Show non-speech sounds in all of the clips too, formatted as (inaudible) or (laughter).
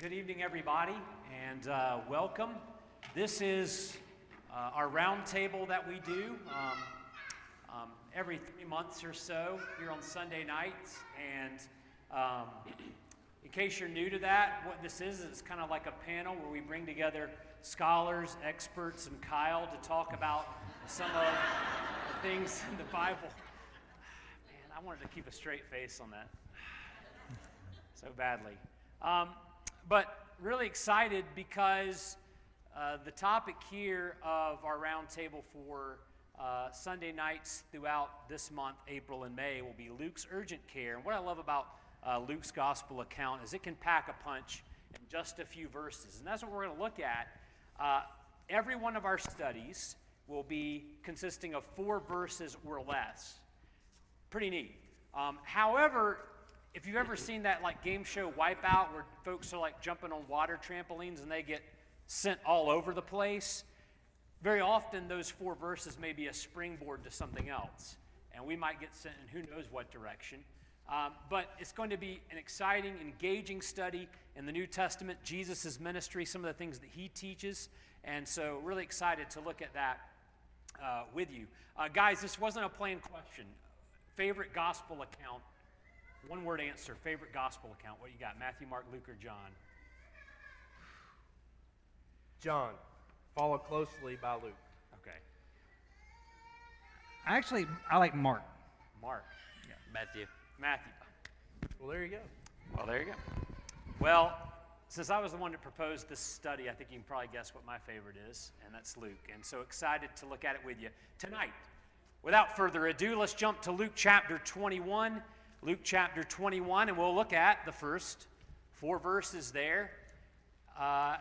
Good evening, everybody, and uh, welcome. This is uh, our roundtable that we do um, um, every three months or so here on Sunday nights. And um, in case you're new to that, what this is is kind of like a panel where we bring together scholars, experts, and Kyle to talk about some of the things in the Bible. Man, I wanted to keep a straight face on that so badly. But really excited because uh, the topic here of our roundtable for uh, Sunday nights throughout this month, April and May, will be Luke's urgent care. And what I love about uh, Luke's gospel account is it can pack a punch in just a few verses. And that's what we're going to look at. Uh, every one of our studies will be consisting of four verses or less. Pretty neat. Um, however, if you've ever seen that like game show Wipeout where folks are like jumping on water trampolines and they get sent all over the place, very often those four verses may be a springboard to something else. And we might get sent in who knows what direction. Um, but it's going to be an exciting, engaging study in the New Testament, Jesus' ministry, some of the things that he teaches. And so, really excited to look at that uh, with you. Uh, guys, this wasn't a plain question. Favorite gospel account one word answer, favorite gospel account. What you got? Matthew, Mark, Luke, or John? John, followed closely by Luke. Okay. Actually, I like Mark. Mark. Yeah. Matthew. Matthew. Well, there you go. Well, there you go. Well, since I was the one that proposed this study, I think you can probably guess what my favorite is, and that's Luke. And so excited to look at it with you tonight. Without further ado, let's jump to Luke chapter 21. Luke chapter 21, and we'll look at the first four verses there. Uh,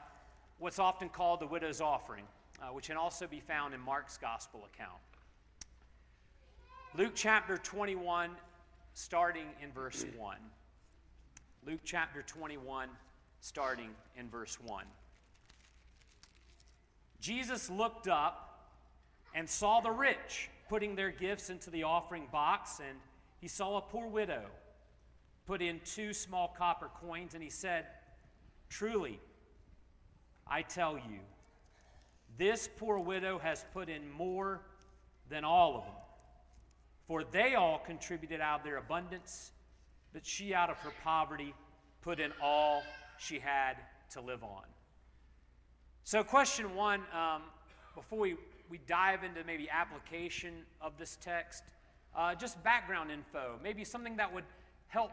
what's often called the widow's offering, uh, which can also be found in Mark's gospel account. Luke chapter 21, starting in verse 1. Luke chapter 21, starting in verse 1. Jesus looked up and saw the rich putting their gifts into the offering box, and he saw a poor widow put in two small copper coins, and he said, Truly, I tell you, this poor widow has put in more than all of them. For they all contributed out of their abundance, but she out of her poverty put in all she had to live on. So, question one um, before we, we dive into maybe application of this text uh, just background info, maybe something that would help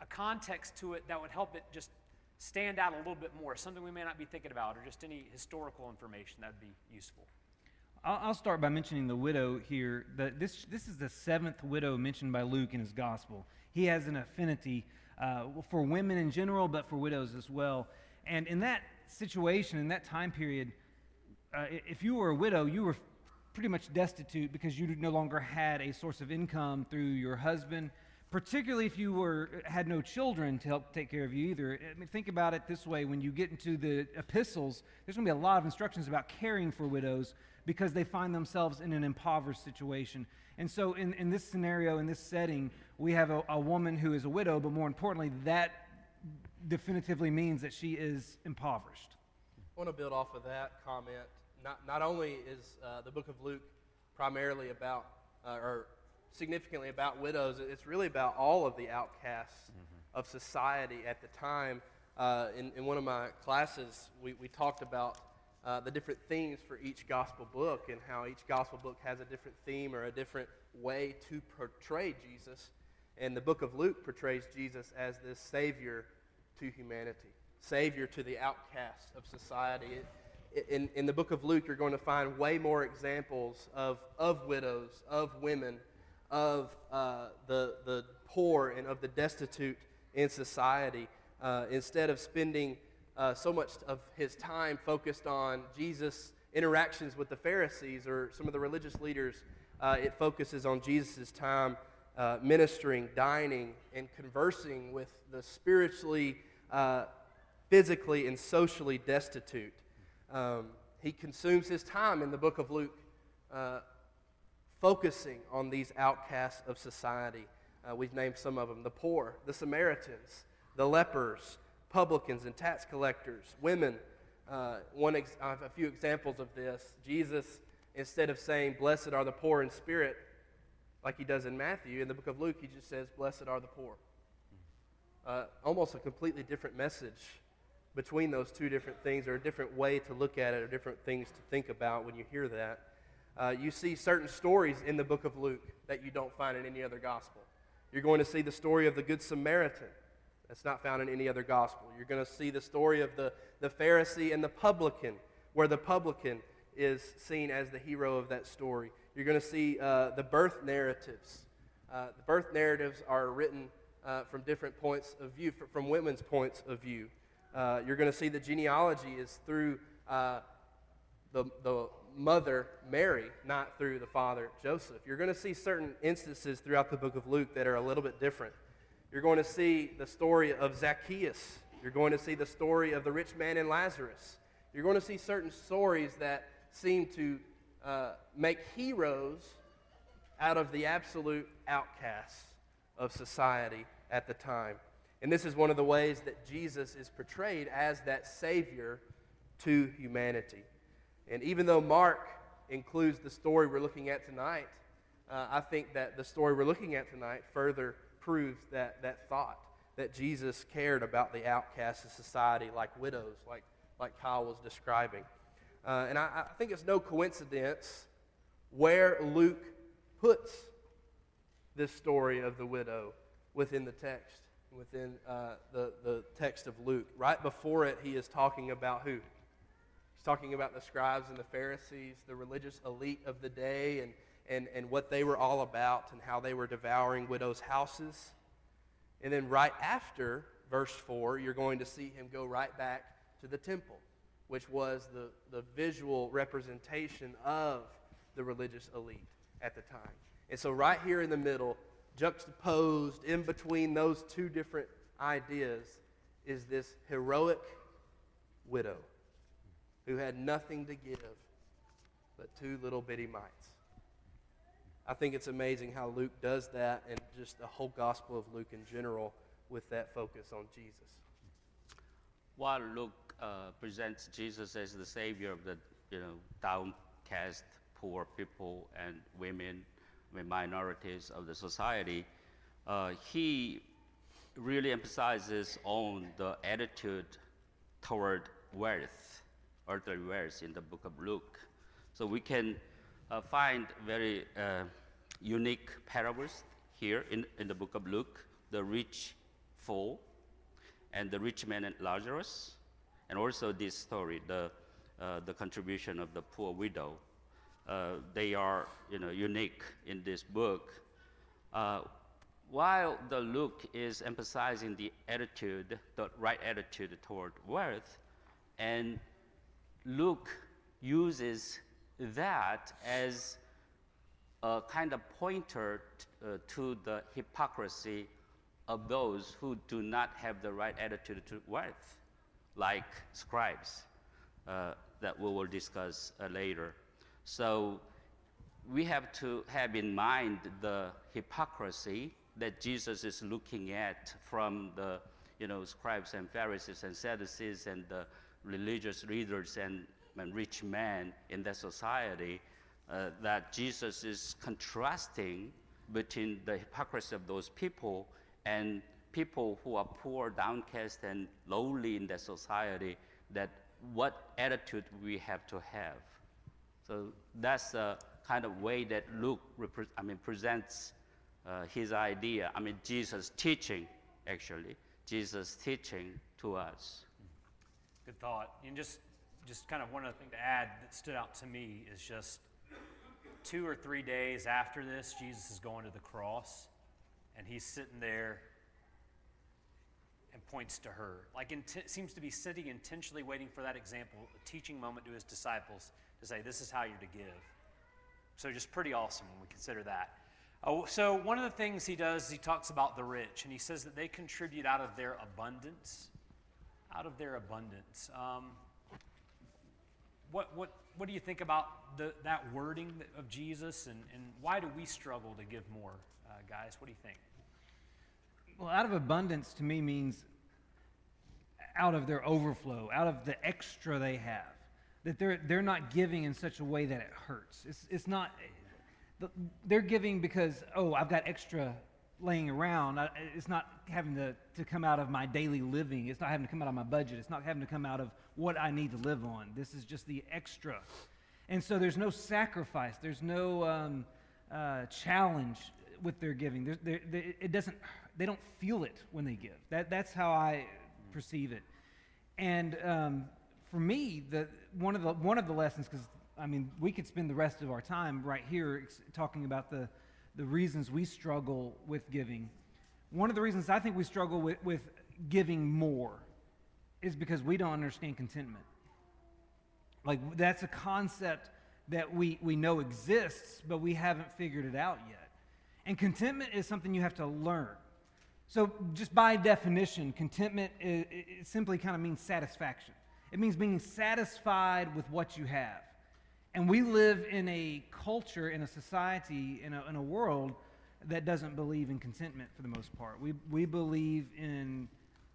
a context to it that would help it just stand out a little bit more, something we may not be thinking about, or just any historical information that would be useful. I'll, start by mentioning the widow here. The, this, this is the seventh widow mentioned by Luke in his gospel. He has an affinity uh, for women in general, but for widows as well. And in that situation, in that time period, uh, if you were a widow, you were pretty much destitute because you no longer had a source of income through your husband, particularly if you were, had no children to help take care of you either. I mean, think about it this way when you get into the epistles, there's going to be a lot of instructions about caring for widows because they find themselves in an impoverished situation. And so, in, in this scenario, in this setting, we have a, a woman who is a widow, but more importantly, that definitively means that she is impoverished. I want to build off of that comment not, not only is uh, the book of Luke primarily about, uh, or significantly about widows, it's really about all of the outcasts mm-hmm. of society at the time. Uh, in, in one of my classes, we, we talked about uh, the different themes for each gospel book and how each gospel book has a different theme or a different way to portray Jesus. And the book of Luke portrays Jesus as this Savior to humanity, Savior to the outcasts of society. It, in, in the book of Luke, you're going to find way more examples of, of widows, of women, of uh, the, the poor, and of the destitute in society. Uh, instead of spending uh, so much of his time focused on Jesus' interactions with the Pharisees or some of the religious leaders, uh, it focuses on Jesus' time uh, ministering, dining, and conversing with the spiritually, uh, physically, and socially destitute. Um, he consumes his time in the book of Luke uh, focusing on these outcasts of society. Uh, we've named some of them the poor, the Samaritans, the lepers, publicans and tax collectors, women. Uh, one ex- I have a few examples of this. Jesus, instead of saying, Blessed are the poor in spirit, like he does in Matthew, in the book of Luke, he just says, Blessed are the poor. Uh, almost a completely different message between those two different things, or a different way to look at it, or different things to think about when you hear that. Uh, you see certain stories in the book of Luke that you don't find in any other gospel. You're going to see the story of the Good Samaritan. That's not found in any other gospel. You're going to see the story of the, the Pharisee and the publican, where the publican is seen as the hero of that story. You're going to see uh, the birth narratives. Uh, the birth narratives are written uh, from different points of view, from women's points of view. Uh, you're going to see the genealogy is through uh, the, the mother, Mary, not through the father, Joseph. You're going to see certain instances throughout the book of Luke that are a little bit different. You're going to see the story of Zacchaeus. You're going to see the story of the rich man and Lazarus. You're going to see certain stories that seem to uh, make heroes out of the absolute outcasts of society at the time. And this is one of the ways that Jesus is portrayed as that Savior to humanity. And even though Mark includes the story we're looking at tonight, uh, I think that the story we're looking at tonight further proves that, that thought that Jesus cared about the outcasts of society, like widows, like, like Kyle was describing. Uh, and I, I think it's no coincidence where Luke puts this story of the widow within the text, within uh, the, the text of Luke. Right before it, he is talking about who? He's talking about the scribes and the Pharisees, the religious elite of the day, and, and, and what they were all about and how they were devouring widows' houses. And then right after verse 4, you're going to see him go right back to the temple, which was the, the visual representation of the religious elite at the time. And so, right here in the middle, juxtaposed in between those two different ideas, is this heroic widow who had nothing to give but two little bitty mites. I think it's amazing how Luke does that and just the whole Gospel of Luke in general with that focus on Jesus. While Luke uh, presents Jesus as the Savior of the you know, downcast, poor people and women, minorities of the society, uh, he really emphasizes on the attitude toward wealth earthly words in the book of Luke. So we can uh, find very uh, unique parables here in, in the book of Luke the rich fool, and the rich man and Lazarus, and also this story, the, uh, the contribution of the poor widow. Uh, they are you know, unique in this book. Uh, while the Luke is emphasizing the attitude, the right attitude toward wealth, and Luke uses that as a kind of pointer t- uh, to the hypocrisy of those who do not have the right attitude to wealth, like scribes, uh, that we will discuss uh, later. So we have to have in mind the hypocrisy that Jesus is looking at from the you know, scribes and Pharisees and Sadducees and the religious leaders and, and rich men in that society uh, that Jesus is contrasting between the hypocrisy of those people and people who are poor, downcast, and lowly in that society, that what attitude we have to have. So that's the kind of way that Luke repre- I mean, presents uh, his idea. I mean, Jesus' teaching, actually, Jesus' teaching to us. Good thought. And just, just kind of one other thing to add that stood out to me is just two or three days after this, Jesus is going to the cross, and he's sitting there and points to her. Like, int- seems to be sitting intentionally waiting for that example, a teaching moment to his disciples to say, This is how you're to give. So, just pretty awesome when we consider that. Oh, so, one of the things he does, is he talks about the rich, and he says that they contribute out of their abundance out of their abundance. Um, what, what, what do you think about the, that wording of Jesus, and, and why do we struggle to give more, uh, guys? What do you think? Well, out of abundance to me means out of their overflow, out of the extra they have. That they're, they're not giving in such a way that it hurts. It's, it's not, they're giving because, oh, I've got extra laying around. It's not having to, to come out of my daily living. It's not having to come out of my budget. It's not having to come out of what I need to live on. This is just the extra. And so there's no sacrifice, there's no um, uh, challenge with their giving. There, there, there, it doesn't, they don't feel it when they give. That, that's how I perceive it. And um, for me, the, one, of the, one of the lessons, because I mean, we could spend the rest of our time right here talking about the, the reasons we struggle with giving. One of the reasons I think we struggle with, with giving more is because we don't understand contentment. Like, that's a concept that we, we know exists, but we haven't figured it out yet. And contentment is something you have to learn. So, just by definition, contentment is, simply kind of means satisfaction. It means being satisfied with what you have. And we live in a culture, in a society, in a, in a world that doesn't believe in contentment for the most part. We, we believe in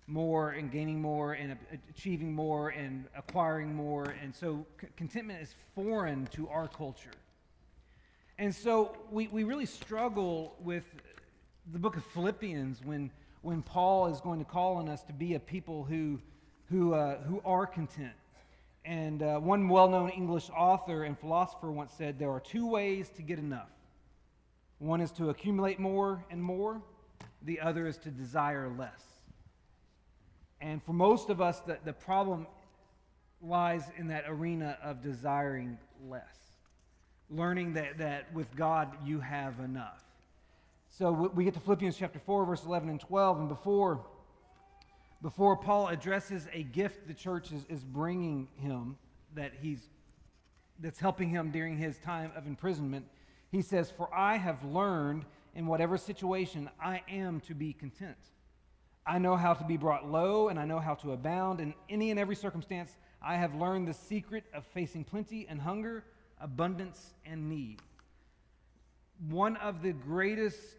more and gaining more and achieving more and acquiring more. And so c- contentment is foreign to our culture. And so we, we really struggle with the book of Philippians when, when Paul is going to call on us to be a people who, who, uh, who are content. And uh, one well known English author and philosopher once said there are two ways to get enough one is to accumulate more and more, the other is to desire less. And for most of us, the, the problem lies in that arena of desiring less, learning that, that with God you have enough. So we get to Philippians chapter 4, verse 11 and 12, and before before Paul addresses a gift the church is, is bringing him that he's that's helping him during his time of imprisonment, he says, For I have learned in whatever situation I am to be content. I know how to be brought low, and I know how to abound. In any and every circumstance, I have learned the secret of facing plenty and hunger, abundance and need. One of the greatest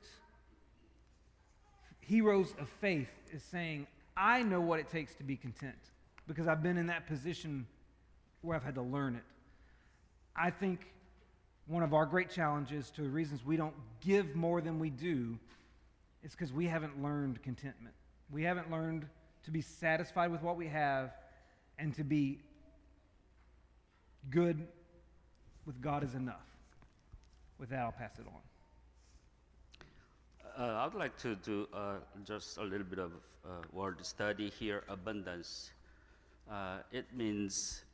heroes of faith is saying, I know what it takes to be content because I've been in that position where I've had to learn it. I think one of our great challenges to the reasons we don't give more than we do is because we haven't learned contentment. We haven't learned to be satisfied with what we have and to be good with God is enough. With that, I'll pass it on. Uh, I would like to do uh, just a little bit of uh, word study here abundance. Uh, it means,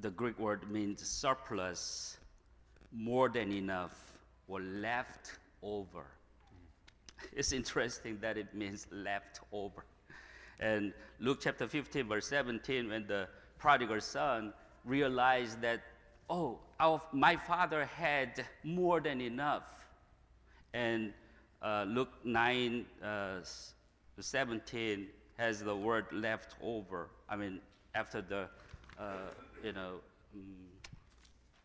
the Greek word means surplus, more than enough, or left over. (laughs) It's interesting that it means left over. And Luke chapter 15, verse 17, when the prodigal son realized that, oh, our, my father had more than enough. And uh, Luke 9 uh, 17 has the word left over. I mean, after the, uh, you know, um,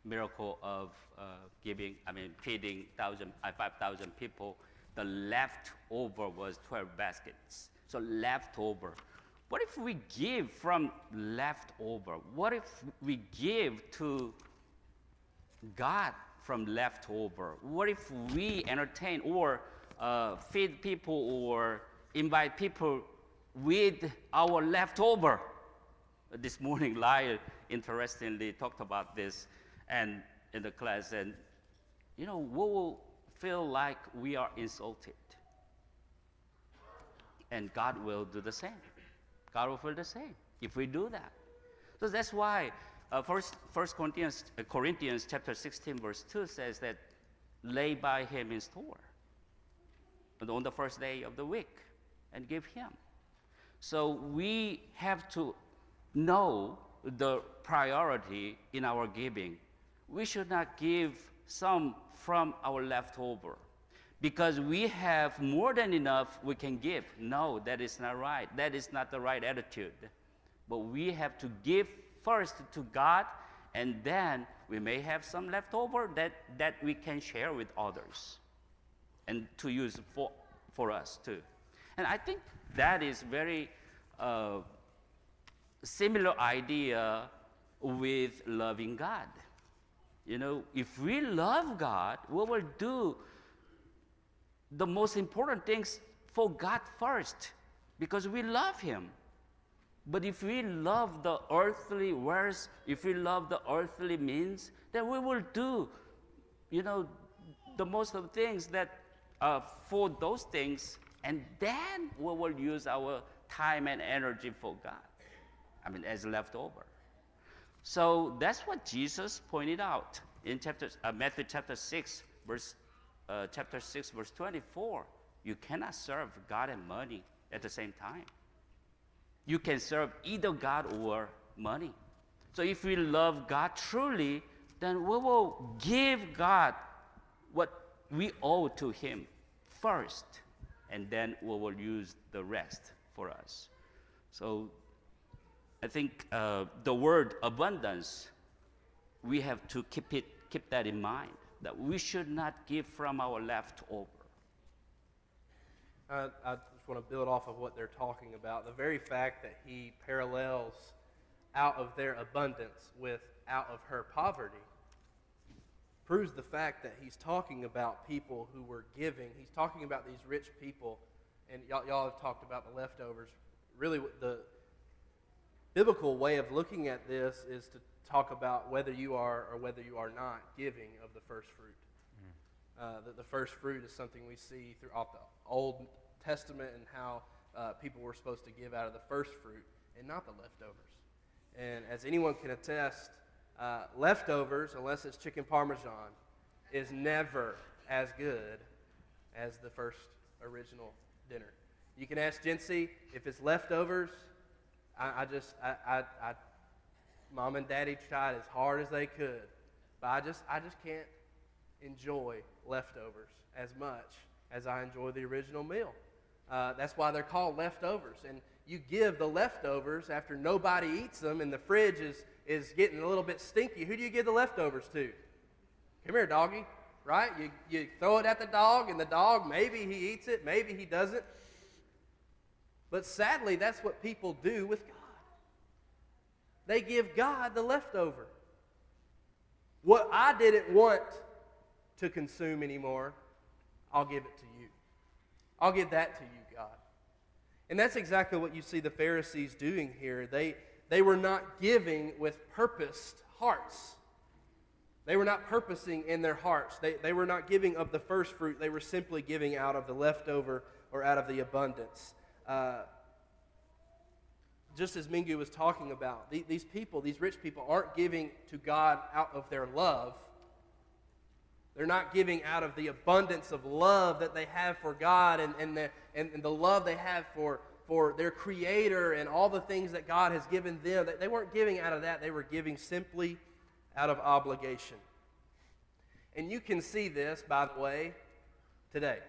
miracle of uh, giving, I mean, feeding thousand, uh, 5,000 people, the leftover was 12 baskets. So leftover. What if we give from leftover? What if we give to God from leftover? What if we entertain or uh, feed people or invite people with our leftover. This morning, (laughs) Lyle interestingly talked about this and in the class, and you know, we will feel like we are insulted. And God will do the same. God will feel the same if we do that. So that's why uh, first, first Corinthians, uh, Corinthians chapter 16 verse 2 says that lay by him in store on the first day of the week and give Him. So we have to know the priority in our giving. We should not give some from our leftover because we have more than enough we can give. No, that is not right. That is not the right attitude. But we have to give first to God and then we may have some leftover that, that we can share with others and to use for, for us too. And I think that is very uh, similar idea with loving God. You know, if we love God, we will do the most important things for God first because we love Him. But if we love the earthly words, if we love the earthly means, then we will do, you know, the most of the things that uh, for those things, and then we will use our time and energy for God. I mean, as leftover. So that's what Jesus pointed out in chapter, uh, Matthew chapter 6, verse, uh, chapter 6, verse 24. You cannot serve God and money at the same time. You can serve either God or money. So if we love God truly, then we will give God what we owe to Him first, and then we will use the rest for us. So I think uh, the word abundance, we have to keep, it, keep that in mind, that we should not give from our leftover. I, I just want to build off of what they're talking about. The very fact that he parallels out of their abundance with out of her poverty proves the fact that he's talking about people who were giving. He's talking about these rich people, and y'all, y'all have talked about the leftovers. Really, the, biblical way of looking at this is to talk about whether you are or whether you are not giving of the first fruit. Mm. Uh, the, the, first fruit is something we see throughout the Old Testament and how uh, people were supposed to give out of the first fruit and not the leftovers. And as anyone can attest, uh, leftovers, unless it's chicken parmesan, is never as good as the first original dinner. You can ask Jency if it's leftovers, I, I just, I, I, I, mom and daddy tried as hard as they could, but I just, I just can't enjoy leftovers as much as I enjoy the original meal. Uh, that's why they're called leftovers. And you give the leftovers after nobody eats them and the fridge is, is getting a little bit stinky. Who do you give the leftovers to? Come here, doggy. Right? You, you throw it at the dog, and the dog, maybe he eats it, maybe he doesn't. But sadly, that's what people do with God. They give God the leftover. What I didn't want to consume anymore, I'll give it to you. I'll give that to you, God. And that's exactly what you see the Pharisees doing here. They, they were not giving with purposed hearts. They were not purposing in their hearts. They, they were not giving of the first fruit. They were simply giving out of the leftover or out of the abundance. Uh, just as Mingu was talking about, these people, these rich people, aren't giving to God out of their love. They're not giving out of the abundance of love that they have for God and, and, the, and, and the love they have for, for their Creator and all the things that God has given them. That they weren't giving out of that, they were giving simply out of obligation. And you can see this, by the way, today.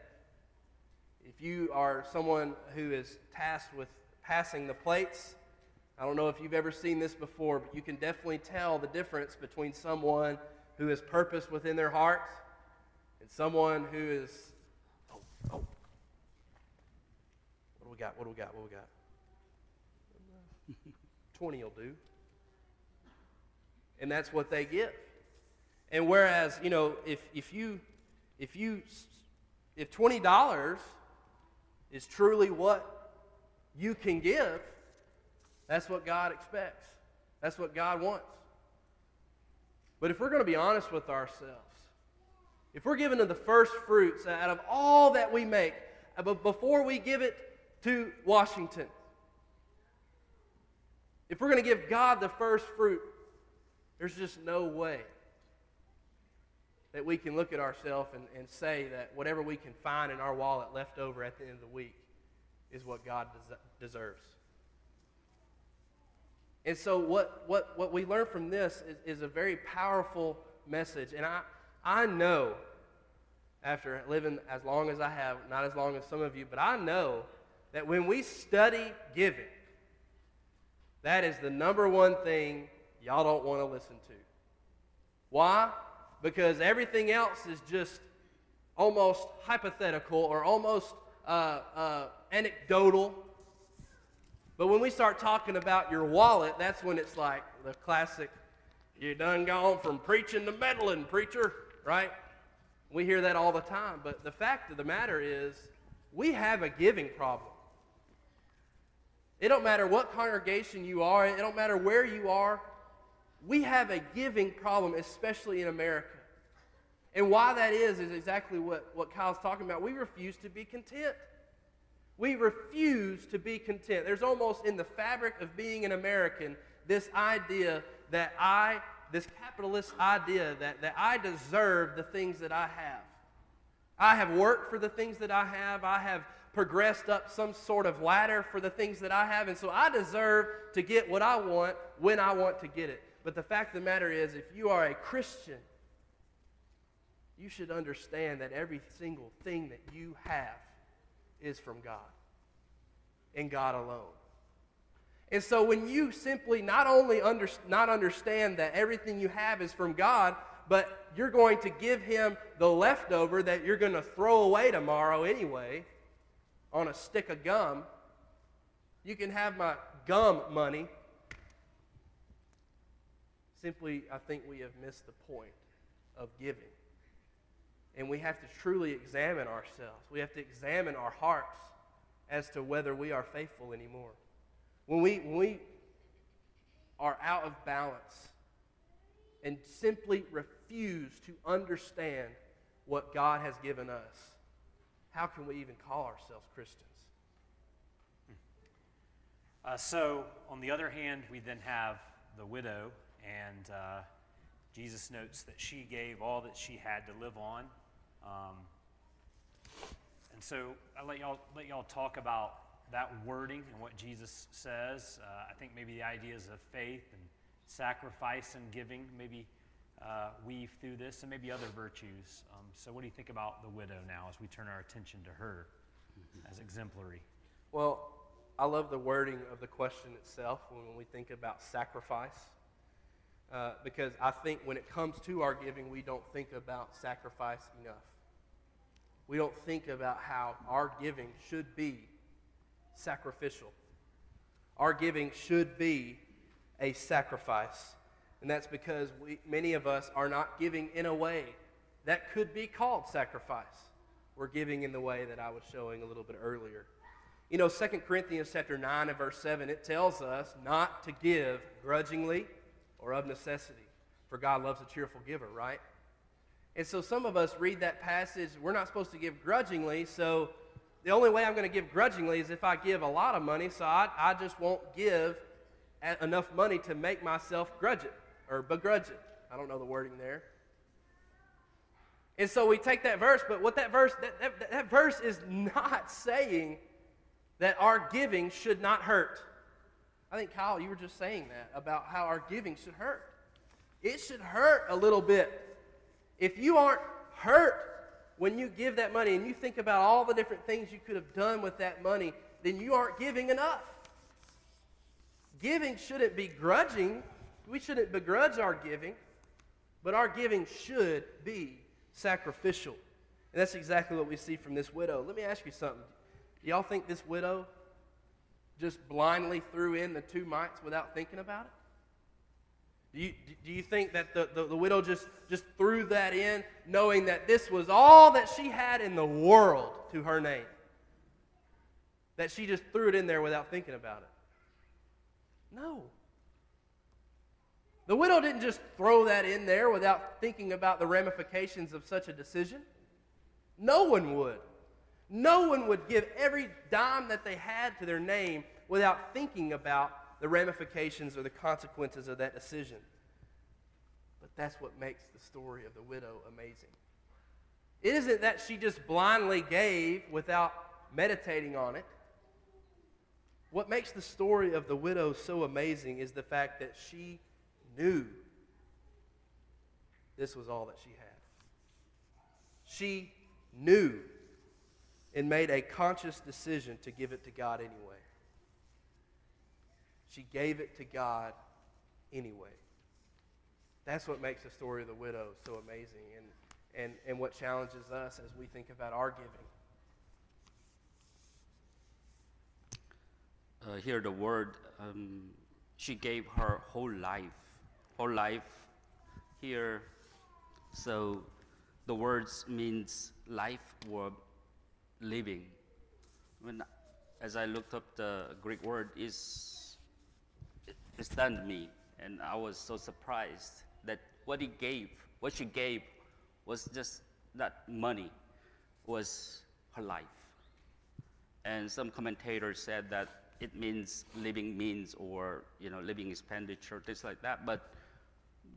If you are someone who is tasked with passing the plates, I don't know if you've ever seen this before, but you can definitely tell the difference between someone who has purpose within their heart and someone who is, oh, oh. We got? What do we got? What do we got? (laughs) 20 will do. And that's what they give. And whereas, you know, if, if you, if you, if $20 is truly what you can give, that's what God expects. That's what God wants. But if we're going to be honest with ourselves, if we're giving to the first fruits out of all that we make, uh, but before we give it to Washington, if we're going to give God the first fruit, there's just no way that we can look at ourselves and, and say that whatever we can find in our wallet left over at the end of the week is what God des- deserves. And so, what, what, what we learn from this is, is a very powerful message. And I, I know, after living as long as I have, not as long as some of you, but I know that when we study giving, that is the number one thing y'all don't want to listen to. Why? because everything else is just almost hypothetical or almost uh, uh, anecdotal. But when we start talking about your wallet, that's when it's like the classic, you done gone from preaching to meddling, preacher, right? We hear that all the time. But the fact of the matter is, we have a giving problem. It don't matter what congregation you are, it don't matter where you are. We have a giving problem, especially in America. And why that is, is exactly what, what Kyle's talking about. We refuse to be content. We refuse to be content. There's almost in the fabric of being an American this idea that I, this capitalist idea that, that I deserve the things that I have. I have worked for the things that I have. I have progressed up some sort of ladder for the things that I have. And so I deserve to get what I want when I want to get it. But the fact of the matter is, if you are a Christian, you should understand that every single thing that you have is from God and God alone. And so when you simply not only under, not understand that everything you have is from God, but you're going to give him the leftover that you're going to throw away tomorrow anyway on a stick of gum. You can have my gum money. Simply, I think we have missed the point of giving. And we have to truly examine ourselves. We have to examine our hearts as to whether we are faithful anymore. When we, when we are out of balance and simply refuse to understand what God has given us, how can we even call ourselves Christians? Uh, so, on the other hand, we then have the widow, and uh, Jesus notes that she gave all that she had to live on. Um, and so I let y'all let y'all talk about that wording and what Jesus says. Uh, I think maybe the ideas of faith and sacrifice and giving maybe uh, weave through this, and maybe other virtues. Um, so, what do you think about the widow now as we turn our attention to her as exemplary? Well, I love the wording of the question itself when we think about sacrifice. Uh, because I think when it comes to our giving, we don't think about sacrifice enough. We don't think about how our giving should be sacrificial. Our giving should be a sacrifice. And that's because we, many of us are not giving in a way that could be called sacrifice. We're giving in the way that I was showing a little bit earlier. You know, 2 Corinthians chapter 9 and verse 7, it tells us not to give grudgingly or of necessity. For God loves a cheerful giver, right? And so some of us read that passage, we're not supposed to give grudgingly, so the only way I'm going to give grudgingly is if I give a lot of money, so I, I just won't give enough money to make myself grudge it or begrudge it. I don't know the wording there. And so we take that verse, but what that verse, that, that, that verse is not saying that our giving should not hurt. I think, Kyle, you were just saying that about how our giving should hurt. It should hurt a little bit. If you aren't hurt when you give that money and you think about all the different things you could have done with that money, then you aren't giving enough. Giving shouldn't be grudging. We shouldn't begrudge our giving, but our giving should be sacrificial. And that's exactly what we see from this widow. Let me ask you something. Do y'all think this widow just blindly threw in the two mites without thinking about it? Do you, do you think that the, the, the, widow just, just threw that in, knowing that this was all that she had in the world to her name? That she just threw it in there without thinking about it? No. The widow didn't just throw that in there without thinking about the ramifications of such a decision. No one would. No one would give every dime that they had to their name without thinking about the ramifications or the consequences of that decision. But that's what makes the story of the widow amazing. It isn't that she just blindly gave without meditating on it. What makes the story of the widow so amazing is the fact that she knew this was all that she had. She knew and made a conscious decision to give it to God anyway. She gave it to God anyway. That's what makes the story of the widow so amazing and, and, and what challenges us as we think about our giving. uh, hear the word, um, she gave her whole life, whole life here. So the words means life or living. When, as I looked up the Greek word, is it, it stunned me, and I was so surprised that what he gave, what she gave, was just not money, was her life. And some commentators said that it means living means or you know living expenditure, things like that. But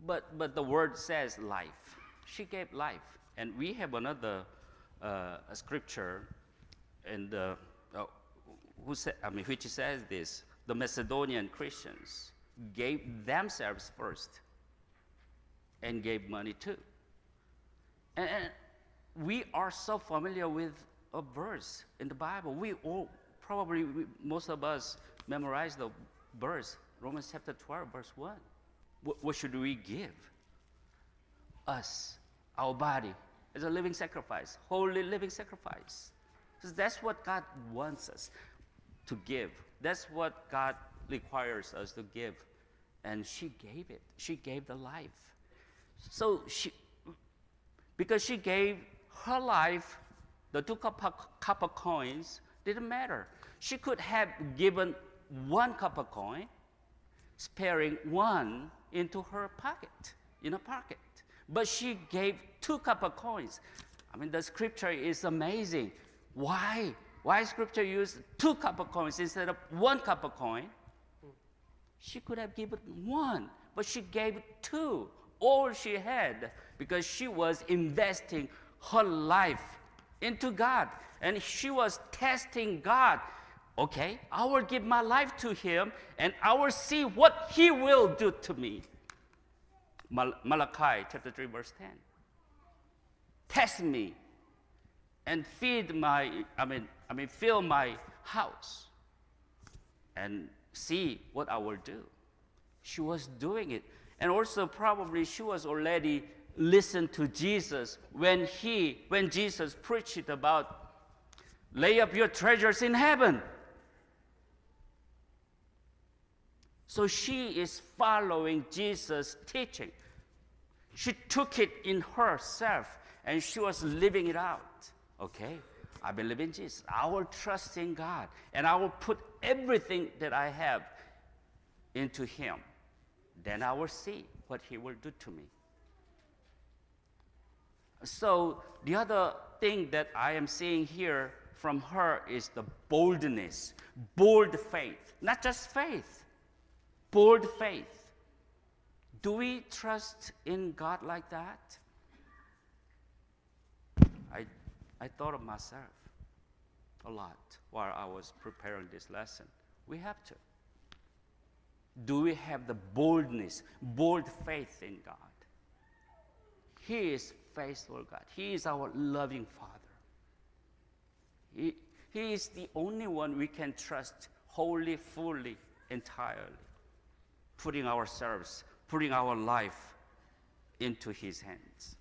but but the word says life. She gave life, and we have another uh, scripture, and uh, who said I mean which says this: the Macedonian Christians gave themselves first, and gave money too. And, and we are so familiar with a verse in the Bible. We all, probably, we, most of us memorize the verse, Romans chapter 12, verse 1. What, what should we give? Us, our body, as a living sacrifice, holy living sacrifice. Because that's what God wants us to give. That's what God requires us to give. And she gave it. She gave the life. So she, because she gave her life, the two copper, copper coins didn't matter. She could have given one copper coin, sparing one into her pocket, in a pocket. But she gave two copper coins. I mean, the scripture is amazing. Why? Why scripture used two copper coins instead of one copper coin? She could have given one, but she gave two, all she had, because she was investing her life into God. And she was testing God. Okay, I will give my life to him and I will see what he will do to me. Mal- Malachi chapter 3, verse 10. Test me and feed my, I mean, I mean, fill my house and see what I will do. She was doing it. And also, probably, she was already listened to Jesus when he, when Jesus preached about lay up your treasures in heaven. So she is following Jesus' teaching. She took it in herself and she was living it out. Okay, I believe in Jesus. I will trust in God and I will put everything that I have into Him. Then I will see what He will do to me. So, the other thing that I am seeing here from her is the boldness, bold faith. Not just faith, bold faith. Do we trust in God like that? I, I thought of myself a lot while I was preparing this lesson. We have to. Do we have the boldness, bold faith in God? He is faithful God. He is our loving Father. He, he is the only one we can trust wholly, fully, entirely, putting ourselves, putting our life into His hands.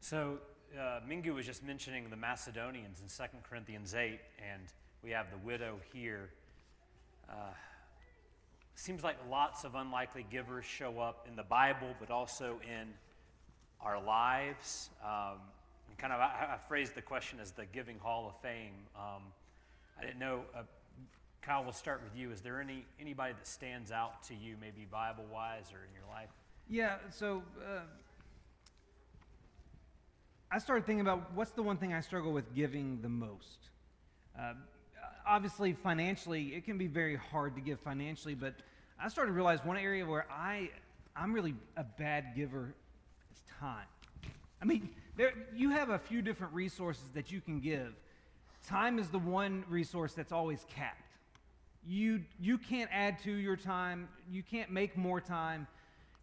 So, uh, Mingu was just mentioning the Macedonians in 2 Corinthians 8, and we have the widow here. Uh, seems like lots of unlikely givers show up in the Bible, but also in our lives. Um, and kind of, I, I, phrased the question as the Giving Hall of Fame. Um, I didn't know, uh, Kyle, we'll start with you. Is there any anybody that stands out to you, maybe Bible wise or in your life? Yeah, so uh, I started thinking about what's the one thing I struggle with giving the most. Uh, obviously, financially, it can be very hard to give financially, but I started to realize one area where I, I'm really a bad giver is time. I mean, there, you have a few different resources that you can give. Time is the one resource that's always capped. You, you can't add to your time, you can't make more time.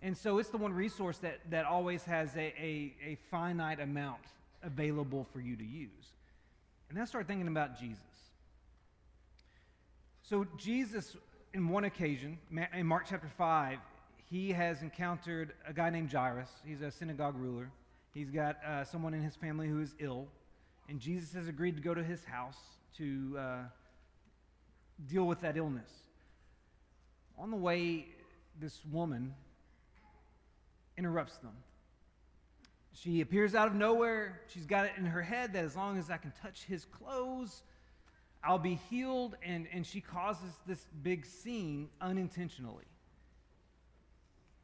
And so it's the one resource that, that always has a, a, a finite amount available for you to use. And then I started thinking about Jesus. So, Jesus, in one occasion, in Mark chapter 5, he has encountered a guy named Jairus. He's a synagogue ruler. He's got uh, someone in his family who is ill. And Jesus has agreed to go to his house to uh, deal with that illness. On the way, this woman interrupts them. She appears out of nowhere. She's got it in her head that as long as I can touch his clothes, I'll be healed. And, and she causes this big scene unintentionally.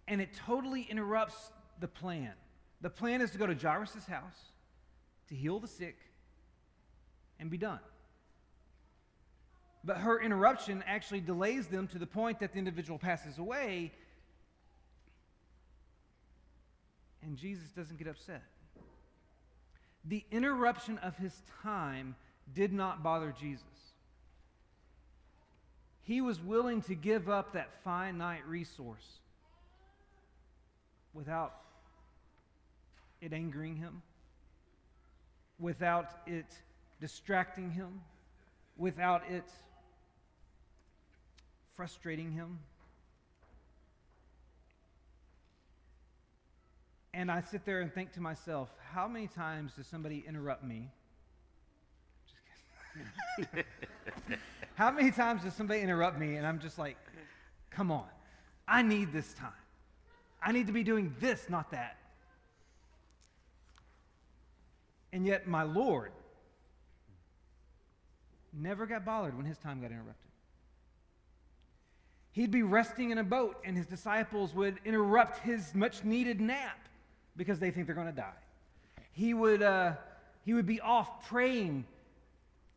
And it totally interrupts the plan. The plan is to go to Jairus' house, to heal the sick, and be done. But her interruption actually delays them to the point that the individual passes away, and Jesus doesn't get upset. The interruption of his time did not bother Jesus. He was willing to give up that finite resource without it angering him, without it distracting him, without it frustrating him. And I sit there and think to myself, how many times does somebody interrupt me? (laughs) how many times does somebody interrupt me and I'm just like, come on, I need this time. I need to be doing this, not that. And yet, my Lord never got bothered when his time got interrupted. He'd be resting in a boat, and his disciples would interrupt his much needed nap because they think they're going to die. He would, uh, he would be off praying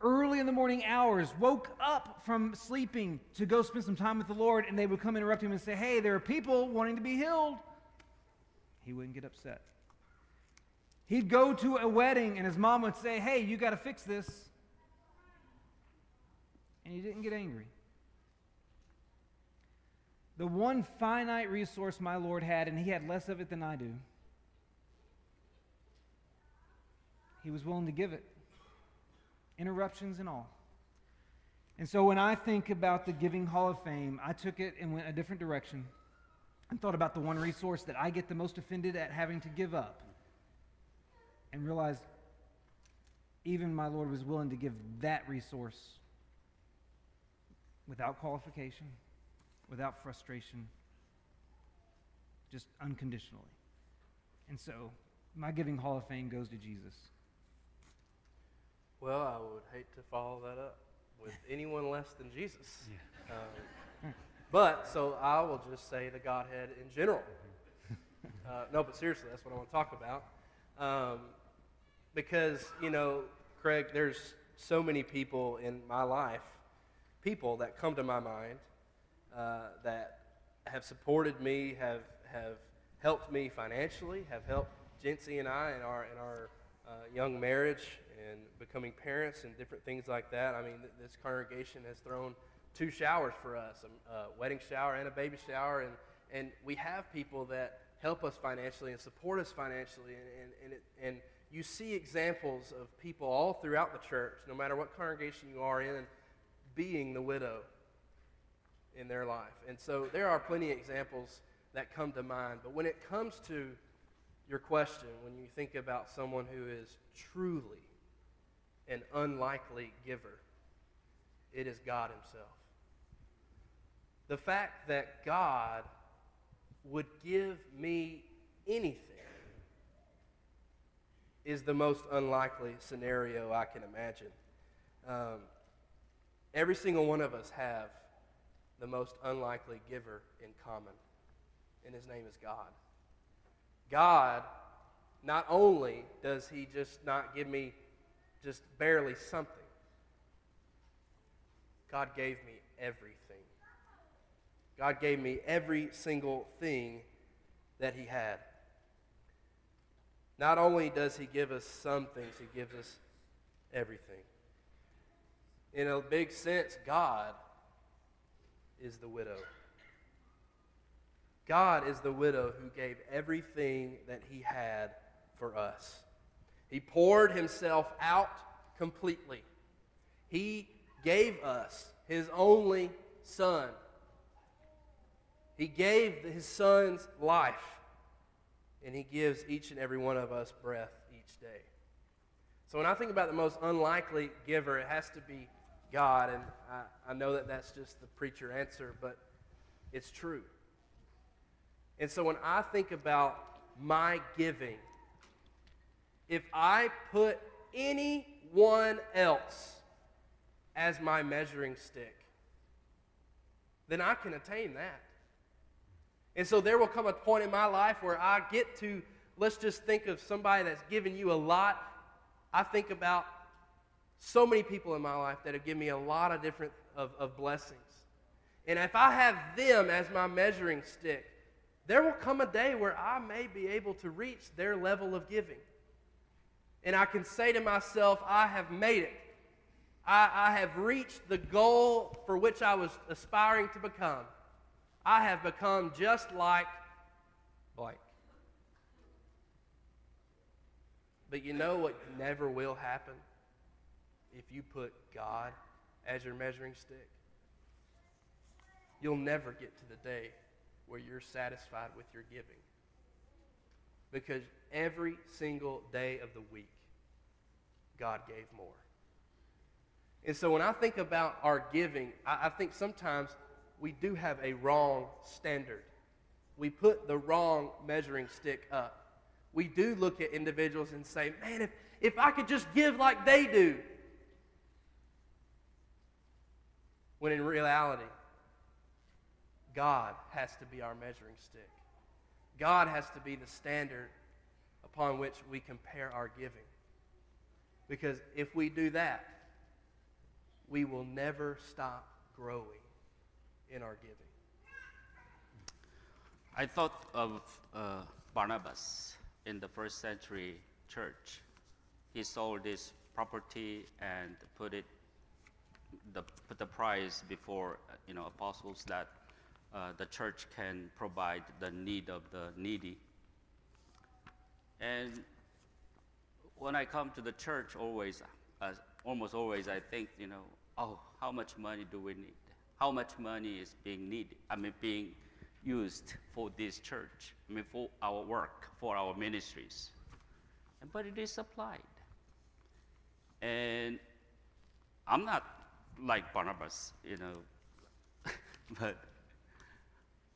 early in the morning hours, woke up from sleeping to go spend some time with the Lord, and they would come interrupt him and say, Hey, there are people wanting to be healed. He wouldn't get upset. He'd go to a wedding, and his mom would say, Hey, you got to fix this. And he didn't get angry. The one finite resource my Lord had, and he had less of it than I do, he was willing to give it, interruptions and all. And so when I think about the Giving Hall of Fame, I took it and went a different direction and thought about the one resource that I get the most offended at having to give up and realized even my Lord was willing to give that resource without qualification without frustration, just unconditionally. And so, my giving Hall of Fame goes to Jesus. Well, I would hate to follow that up with (laughs) anyone less than Jesus. Yeah. Um, but, so I will just say the Godhead in general. (laughs) Uh, no, but seriously, that's what I want to talk about. Um, because, you know, Craig, there's so many people in my life, people that come to my mind uh, that have supported me, have, have helped me financially, have helped Jency and I in our, in our uh, young marriage and becoming parents and different things like that. I mean, th- this congregation has thrown two showers for us a, a wedding shower and a baby shower. And, and we have people that help us financially and support us financially. And, and, and, it, and you see examples of people all throughout the church, no matter what congregation you are in, being the widow in their life. And so there are plenty of examples that come to mind. But when it comes to your question, when you think about someone who is truly an unlikely giver, it is God Himself. The fact that God would give me anything is the most unlikely scenario I can imagine. Um, every single one of us have the most unlikely giver in common, and his name is God. God, not only does he just not give me just barely something, God gave me everything. God gave me every single thing that he had. Not only does he give us some things, he gives us everything. In a big sense, God is the widow. God is the widow who gave everything that he had for us. He poured himself out completely. He gave us his only son. He gave his son's life, and he gives each and every one of us breath each day. So when I think about the most unlikely giver, it has to be God. And I, I know that that's just the preacher answer, but it's true. And so when I think about my giving, if I put anyone else as my measuring stick, then I can attain that. And so there will come a point in my life where I get to, let's just think of somebody that's given you a lot. I think about so many people in my life that have given me a lot of different of, of blessings. And if I have them as my measuring stick, there will come a day where I may be able to reach their level of giving. And I can say to myself, I have made it. I, I have reached the goal for which I was aspiring to become. I have become just like blank. But you know what never will happen if you put God as your measuring stick? You'll never get to the day where you're satisfied with your giving. Because every single day of the week, God gave more. And so when I think about our giving, I, I think sometimes we do have a wrong standard. We put the wrong measuring stick up. We do look at individuals and say, man, if, if I could just give like they do. When in reality, God has to be our measuring stick. God has to be the standard upon which we compare our giving. Because if we do that, we will never stop growing in our giving. I thought of uh, Barnabas in the first century church. He sold his property and put it the, the price before you know apostles that uh, the church can provide the need of the needy. And when I come to the church, always, uh, almost always, I think, you know, oh, how much money do we need? How much money is being needed? I mean, being used for this church, I mean, for our work, for our ministries. But it is supplied. And I'm not like Barnabas, you know, (laughs) but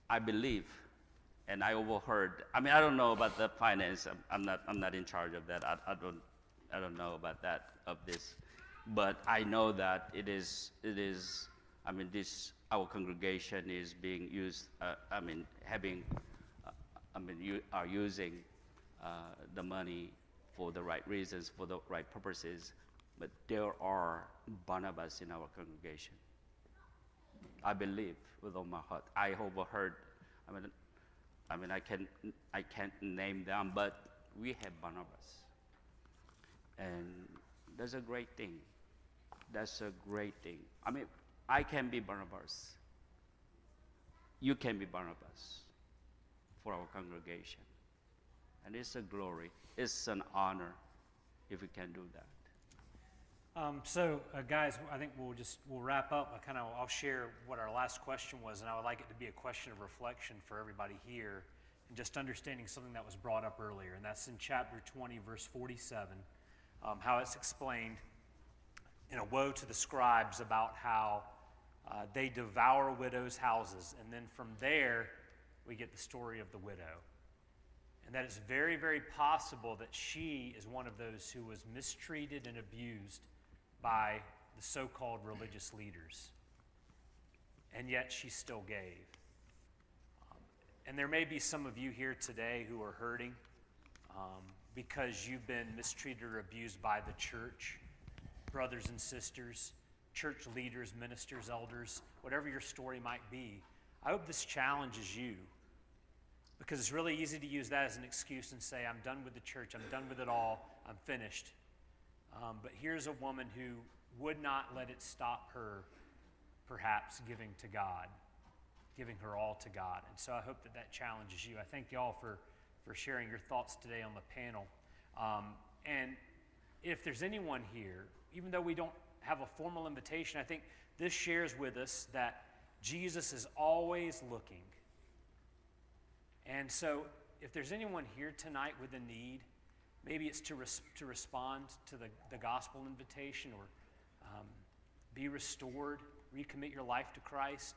I believe, and I overheard. I mean, I don't know about the finance. I'm, I'm not. I'm not in charge of that. I, I, don't. I don't know about that of this, but I know that it is. It is. I mean, this our congregation is being used. Uh, I mean, having. Uh, I mean, you are using uh, the money for the right reasons, for the right purposes. But there are Barnabas in our congregation. I believe with all my heart. I overheard. I mean, I mean, I can I can't name them, but we have Barnabas, and that's a great thing. That's a great thing. I mean, I can be Barnabas. You can be Barnabas for our congregation, and it's a glory. It's an honor if we can do that. Um, so, uh, guys, I think we'll just we'll wrap up. I kind of I'll share what our last question was, and I would like it to be a question of reflection for everybody here, and just understanding something that was brought up earlier, and that's in chapter 20, verse 47, um, how it's explained in a woe to the scribes about how uh, they devour widows' houses, and then from there we get the story of the widow. And that it's very, very possible that she is one of those who was mistreated and abused by the so called religious leaders. And yet she still gave. Um, and there may be some of you here today who are hurting um, because you've been mistreated or abused by the church, brothers and sisters, church leaders, ministers, elders, whatever your story might be. I hope this challenges you because it's really easy to use that as an excuse and say, I'm done with the church, I'm done with it all, I'm finished. Um, but here's a woman who would not let it stop her, perhaps, giving to God, giving her all to God. And so I hope that that challenges you. I thank y'all for, for sharing your thoughts today on the panel. Um, and if there's anyone here, even though we don't have a formal invitation, I think this shares with us that Jesus is always looking. And so if there's anyone here tonight with a need, Maybe it's to, res- to respond to the, the gospel invitation or um, be restored, recommit your life to Christ,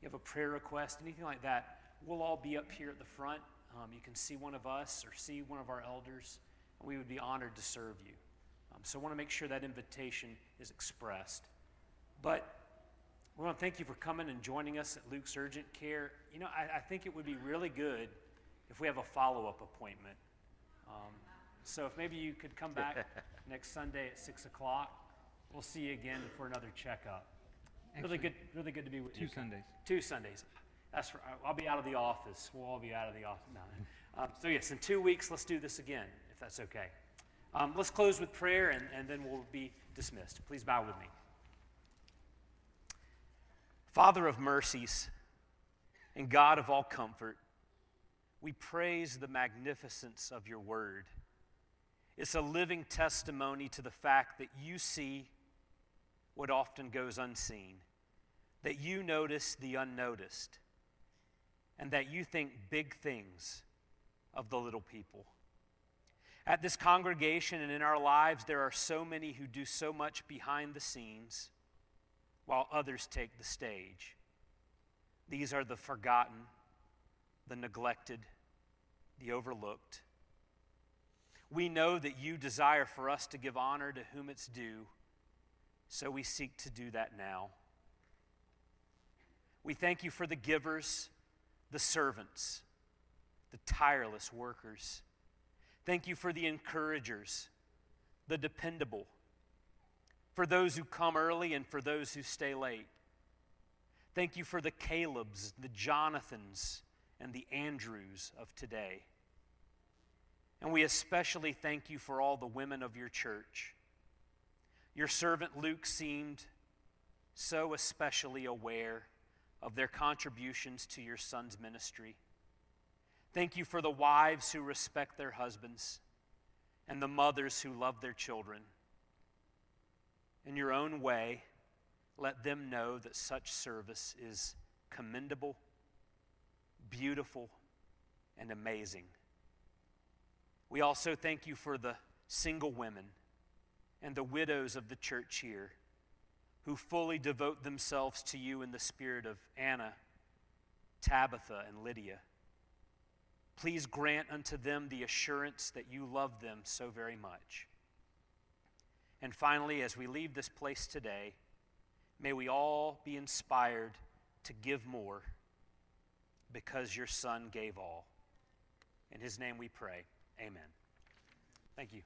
you have a prayer request, anything like that, we'll all be up here at the front. Um, you can see one of us or see one of our elders, and we would be honored to serve you. Um, so I want to make sure that invitation is expressed. But we want to thank you for coming and joining us at Luke's Urgent Care. You know, I, I think it would be really good if we have a follow up appointment. Um, so if maybe you could come back (laughs) next Sunday at 6 o'clock, we'll see you again for another checkup. really good, really good to be with Two you. Sundays. Two Sundays. That's right. I'll be out of the office. We'll all be out of the office. No. (laughs) Um, so, yes, in two weeks, let's do this again, if that's okay. Um, let's close with prayer and, and then we'll be dismissed. Please bow with me. Father of mercies and God of all comfort, we praise the magnificence of your word. It's a living testimony to the fact that you see what often goes unseen, that you notice the unnoticed, and that you think big things of the little people. At this congregation and in our lives, there are so many who do so much behind the scenes while others take the stage. These are the forgotten, the neglected, the overlooked. We know that you desire for us to give honor to whom it's due, so we seek to do that now. We thank you for the givers, the servants, the tireless workers. Thank you for the encouragers, the dependable, for those who come early and for those who stay late. Thank you for the Calebs, the Jonathans, and the Andrews of today. And we especially thank you for all the women of your church. Your servant Luke seemed so especially aware of their contributions to your son's ministry. Thank you for the wives who respect their husbands and the mothers who love their children. In your own way, let them know that such service is commendable, beautiful, and amazing. We also thank you for the single women and the widows of the church here who fully devote themselves to you in the spirit of Anna, Tabitha, and Lydia. Please grant unto them the assurance that you love them so very much. And finally, as we leave this place today, may we all be inspired to give more because your Son gave all. In his name we pray. Amen. Thank you.